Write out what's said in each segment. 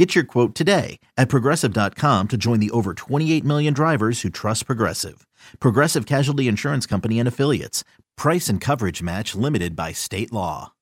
Get your quote today at progressive.com to join the over 28 million drivers who trust Progressive. Progressive Casualty Insurance Company and Affiliates. Price and coverage match limited by state law.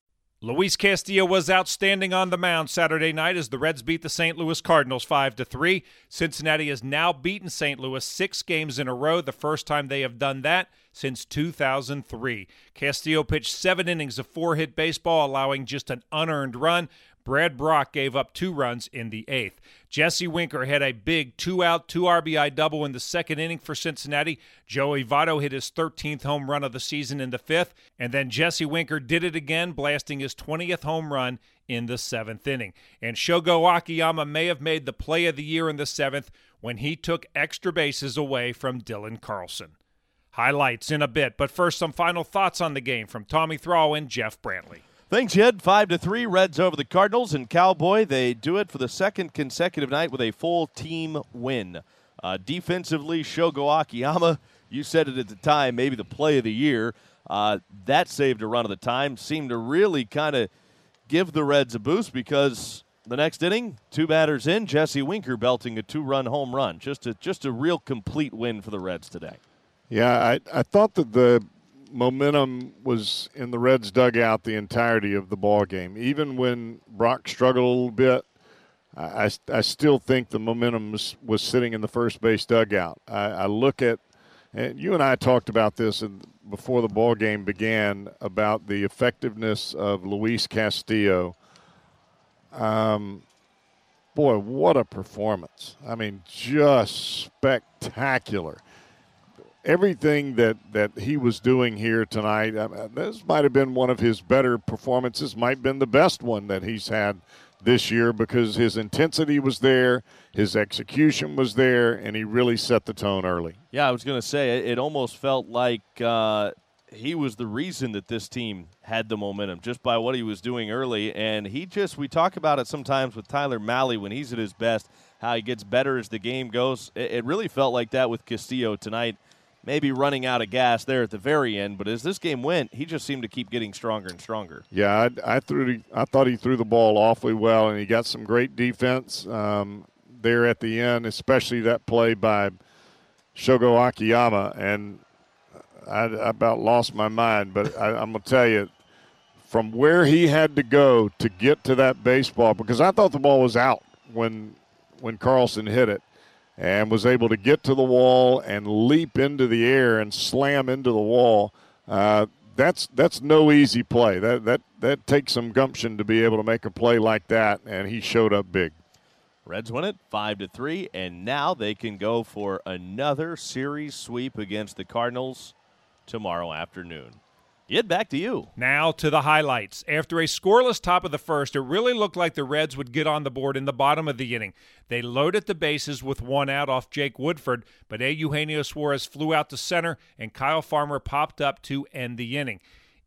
Luis Castillo was outstanding on the mound Saturday night as the Reds beat the St. Louis Cardinals 5 to 3. Cincinnati has now beaten St. Louis 6 games in a row, the first time they have done that since 2003. Castillo pitched 7 innings of four-hit baseball allowing just an unearned run. Brad Brach gave up two runs in the eighth. Jesse Winker had a big two out, two RBI double in the second inning for Cincinnati. Joey Votto hit his 13th home run of the season in the fifth. And then Jesse Winker did it again, blasting his 20th home run in the seventh inning. And Shogo Akiyama may have made the play of the year in the seventh when he took extra bases away from Dylan Carlson. Highlights in a bit, but first, some final thoughts on the game from Tommy Thrall and Jeff Brantley. Thanks, Jed. Five to three, Reds over the Cardinals, and Cowboy. They do it for the second consecutive night with a full team win. Uh, defensively, Shogo Akiyama. You said it at the time, maybe the play of the year. Uh, that saved a run of the time. Seemed to really kind of give the Reds a boost because the next inning, two batters in, Jesse Winker belting a two-run home run. Just a just a real complete win for the Reds today. Yeah, I I thought that the momentum was in the Reds' dugout the entirety of the ball game. Even when Brach struggled a little bit, I, I still think the momentum was, was sitting in the first base dugout. I, I look at, and you and I talked about this in, before the ball game began about the effectiveness of Luis Castillo. Um, boy, what a performance! I mean, just spectacular everything that, that he was doing here tonight, this might have been one of his better performances, might have been the best one that he's had this year because his intensity was there, his execution was there, and he really set the tone early. Yeah, I was going to say, it almost felt like uh, he was the reason that this team had the momentum just by what he was doing early. And he just, we talk about it sometimes with Tyler Mahle when he's at his best, how he gets better as the game goes. It really felt like that with Castillo tonight maybe running out of gas there at the very end. But as this game went, he just seemed to keep getting stronger and stronger. Yeah, I, I threw. I thought he threw the ball awfully well, and he got some great defense um, there at the end, especially that play by Shogo Akiyama. And I, I about lost my mind, but I, I'm gonna tell you. From where he had to go to get to that baseball, because I thought the ball was out when when Carlson hit it and was able to get to the wall and leap into the air and slam into the wall. Uh, that's that's no easy play. That that that takes some gumption to be able to make a play like that, and he showed up big. Reds win it five to three, and now they can go for another series sweep against the Cardinals tomorrow afternoon. Yet back to you. Now to the highlights. After a scoreless top of the first, it really looked like the Reds would get on the board in the bottom of the inning. They loaded the bases with one out off Jake Woodford, but A. Eugenio Suarez flew out to center and Kyle Farmer popped up to end the inning.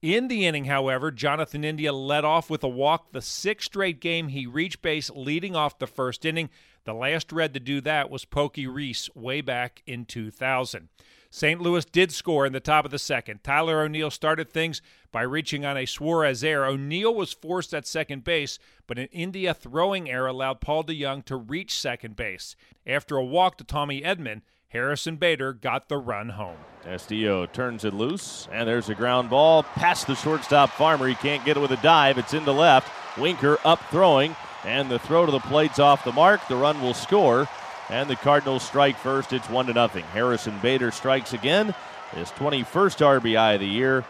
In the inning, however, Jonathan India led off with a walk, the sixth straight game he reached base leading off the first inning. The last Red to do that was Pokey Reese way back in 2000. St. Louis did score in the top of the second. Tyler O'Neill started things by reaching on a Suarez error. O'Neill was forced at second base, but an India throwing error allowed Paul DeJong to reach second base. After a walk to Tommy Edman, Harrison Bader got the run home. Castillo turns it loose, and there's a ground ball past the shortstop Farmer. He can't get it with a dive. It's into left. Winker up throwing, and the throw to the plate's off the mark. The run will score. And the Cardinals strike first. It's 1 to nothing. Harrison Bader strikes again. His 21st RBI of the year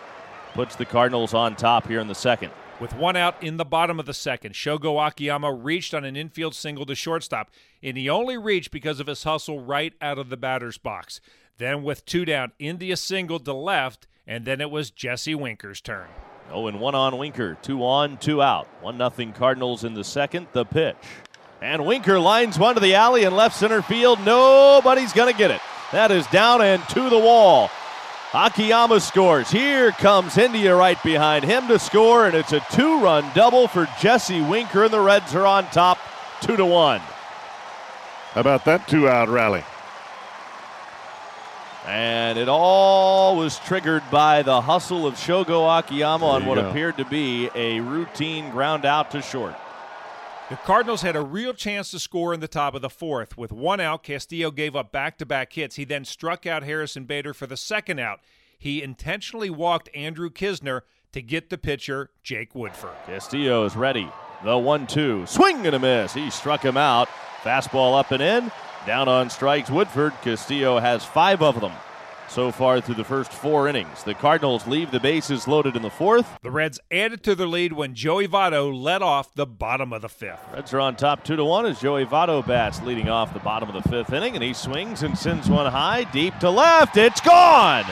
puts the Cardinals on top here in the second. With one out in the bottom of the second, Shogo Akiyama reached on an infield single to shortstop, and he only reached because of his hustle right out of the batter's box. Then, with two down, India singled to left, and then it was Jesse Winker's turn. Oh, and one on Winker, two on, two out. One nothing Cardinals in the second. The pitch. And Winker lines one to the alley in left center field. Nobody's going to get it. That is down and to the wall. Akiyama scores. Here comes India right behind him to score, and it's a two-run double for Jesse Winker, and the Reds are on top, two to one. How about that two-out rally? And it all was triggered by the hustle of Shogo Akiyama on what go. appeared to be a routine ground out to short. The Cardinals had a real chance to score in the top of the fourth. With one out, Castillo gave up back to back hits. He then struck out Harrison Bader for the second out. He intentionally walked Andrew Knizner to get the pitcher, Jake Woodford. Castillo is ready. The one two. Swing and a miss. He struck him out. Fastball up and in. Down on strikes, Woodford. Castillo has five of them so far through the first four innings. The Cardinals leave the bases loaded in the fourth. The Reds added to their lead when Joey Votto led off the bottom of the fifth. Reds are on top two to one as Joey Votto bats leading off the bottom of the fifth inning, and he swings and sends one high deep to left. It's gone.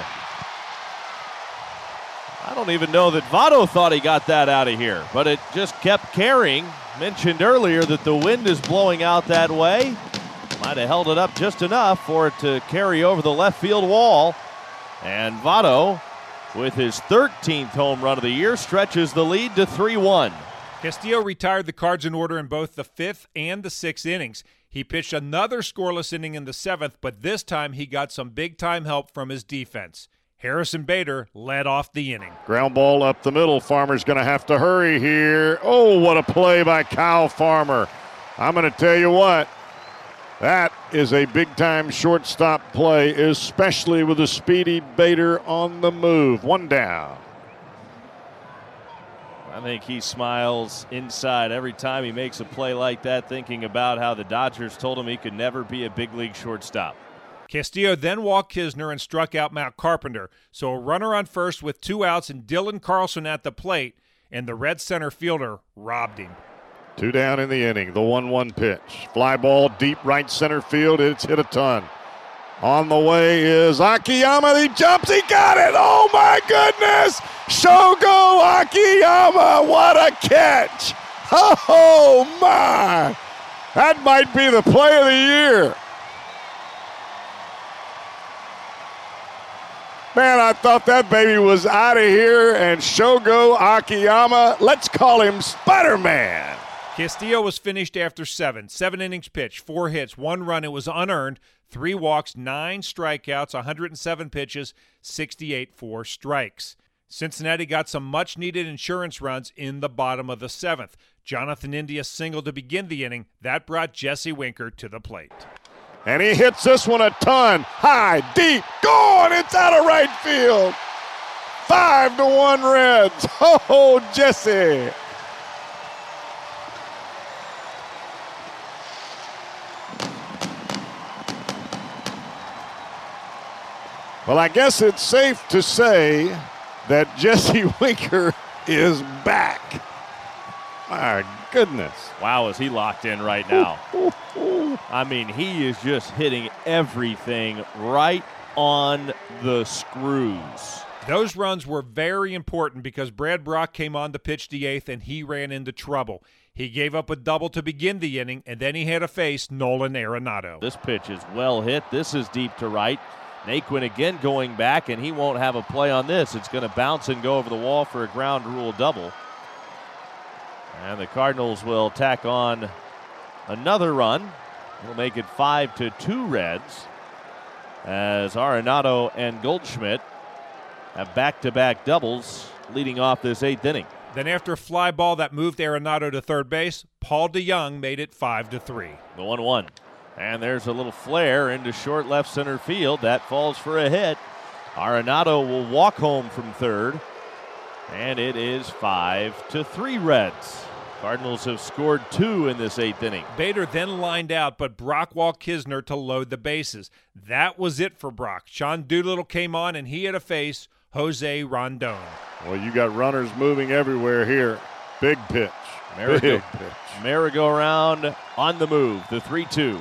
I don't even know that Votto thought he got that out of here, but it just kept carrying. Mentioned earlier that the wind is blowing out that way. Might have held it up just enough for it to carry over the left field wall. And Votto, with his 13th home run of the year, stretches the lead to 3 1. Castillo retired the Cards in order in both the fifth and the sixth innings. He pitched another scoreless inning in the seventh, but this time he got some big time help from his defense. Harrison Bader led off the inning. Ground ball up the middle. Farmer's going to have to hurry here. Oh, what a play by Kyle Farmer. I'm going to tell you what, that is a big time shortstop play, especially with a speedy Bader on the move. One down. I think he smiles inside every time he makes a play like that, thinking about how the Dodgers told him he could never be a big league shortstop. Castillo then walked Knizner and struck out Matt Carpenter. So a runner on first with two outs and Dylan Carlson at the plate, and the Red center fielder robbed him. Two down in the inning. The 1 1 pitch. Fly ball deep right center field. It's hit a ton. On the way is Akiyama. He jumps. He got it. Oh my goodness. Shogo Akiyama. What a catch. Oh my. That might be the play of the year. Man, I thought that baby was out of here. And Shogo Akiyama, let's call him Spider Man. Castillo was finished after seven. Seven innings pitched, four hits, one run. It was unearned, three walks, nine strikeouts, 107 pitches, 68 four strikes. Cincinnati got some much needed insurance runs in the bottom of the seventh. Jonathan India singled to begin the inning. That brought Jesse Winker to the plate. And he hits this one a ton. High, deep, gone. It's out of right field. Five to one Reds. Oh, Jesse. Well, I guess it's safe to say that Jesse Winker is back. My goodness. Wow, is he locked in right now? I mean, he is just hitting everything right on the screws. Those runs were very important because Brad Brach came on to pitch the eighth and he ran into trouble. He gave up a double to begin the inning, and then he had to face Nolan Arenado. This pitch is well hit. This is deep to right. Naquin again going back, and he won't have a play on this. It's going to bounce and go over the wall for a ground rule double. And the Cardinals will tack on another run. Will make it five to two Reds as Arenado and Goldschmidt have back-to-back doubles leading off this eighth inning. Then after a fly ball that moved Arenado to third base, Paul DeJong made it 5 to 3. The 1 1. And there's a little flare into short left center field. That falls for a hit. Arenado will walk home from third. And it is 5 to 3 Reds. Cardinals have scored two in this eighth inning. Bader then lined out, but Brach walked Knizner to load the bases. That was it for Brach. Sean Doolittle came on, and he had to face Jose Rondon. Well, you got runners moving everywhere here. Big pitch. Merrigo- Big pitch. Merry-go-round on the move. The 3 2.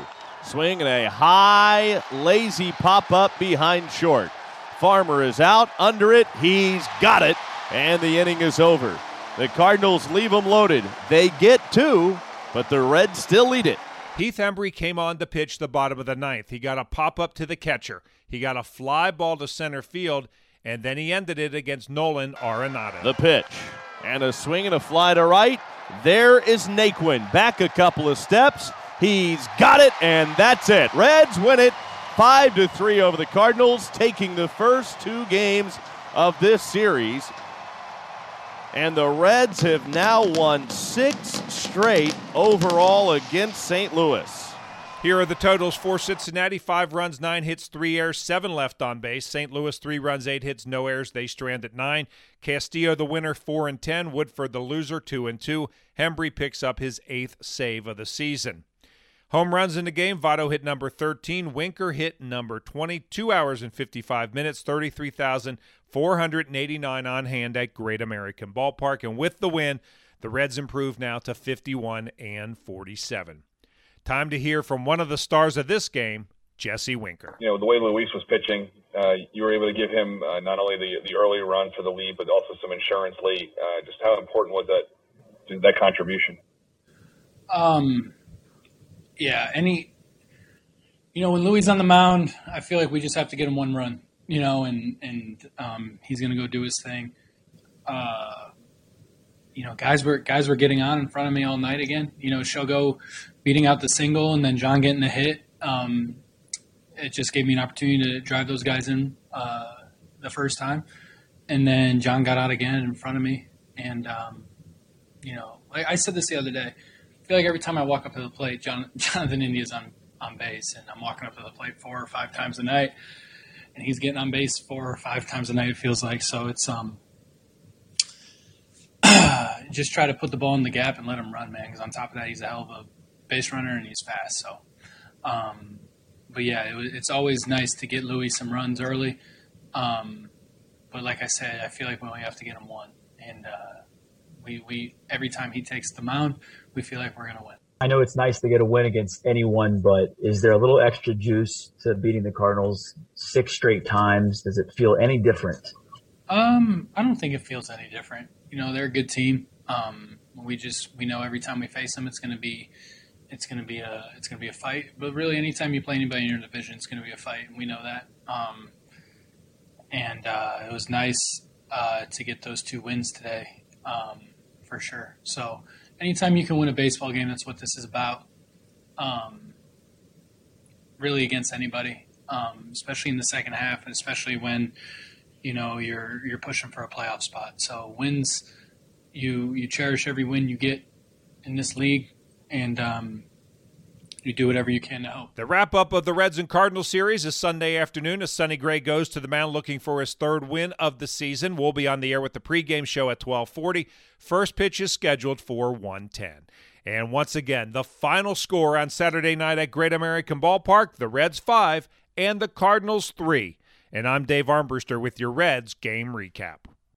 Swing and a high, lazy pop up behind short. Farmer is out. Under it. He's got it. And the inning is over. The Cardinals leave them loaded. They get two, but the Reds still lead it. Heath Hembree came on to pitch the bottom of the ninth. He got a pop up to the catcher. He got a fly ball to center field, and then he ended it against Nolan Arenado. The pitch. And a swing and a fly to right. There is Naquin. Back a couple of steps. He's got it, and that's it. Reds win it 5 to 3 over the Cardinals, taking the first two games of this series. And the Reds have now won six straight overall against St. Louis. Here are the totals for Cincinnati five runs, nine hits, three errors, seven left on base. St. Louis three runs, eight hits, no errors. They strand at nine. Castillo the winner, four and ten. Woodford the loser, two and two. Hembree picks up his eighth save of the season. Home runs in the game. Votto hit number 13. Winker hit number 20. Two hours and 55 minutes, 33,489 on hand at Great American Ballpark. And with the win, the Reds improve now to 51 and 47. Time to hear from one of the stars of this game, Jesse Winker. You know, the way Luis was pitching, uh, you were able to give him uh, not only the, the early run for the lead, but also some insurance late. Uh, just how important was that that contribution? Um, yeah, any, you know, when Luis on the mound, I feel like we just have to get him one run, you know, and and um, he's going to go do his thing. Uh, you know, guys were guys were getting on in front of me all night again. You know, Shogo beating out the single and then John getting the hit. Um, it just gave me an opportunity to drive those guys in uh, the first time, and then John got out again in front of me. And um, you know, like I said this the other day, I feel like every time I walk up to the plate, John, Jonathan India's on on base, and I'm walking up to the plate four or five times a night, and he's getting on base four or five times a night. It feels like so. It's um just try to put the ball in the gap and let him run, man. Because on top of that, he's a hell of a base runner and he's fast. So, um, but yeah, it, it's always nice to get Luis some runs early. Um, but like I said, I feel like we only have to get him one, and uh, we we every time he takes the mound, we feel like we're gonna win. I know it's nice to get a win against anyone, but is there a little extra juice to beating the Cardinals six straight times? Does it feel any different? Um, I don't think it feels any different. You know, they're a good team. Um, we just we know every time we face them, it's going to be it's going to be a it's going to be a fight. But really, anytime you play anybody in your division, it's going to be a fight, and we know that. Um, and uh, it was nice uh, to get those two wins today, um, for sure. So, anytime you can win a baseball game, that's what this is about. Um, really, against anybody, um, especially in the second half, and especially when you know you're you're pushing for a playoff spot. So wins, you you cherish every win you get in this league, and um, you do whatever you can to help. The wrap up of the Reds and Cardinals series is Sunday afternoon as Sonny Gray goes to the mound looking for his third win of the season. We'll be on the air with the pregame show at 1240. First pitch is scheduled for 110. And once again, the final score on Saturday night at Great American Ballpark, the Reds 5 and the Cardinals 3. And I'm Dave Armbruster with your Reds game recap.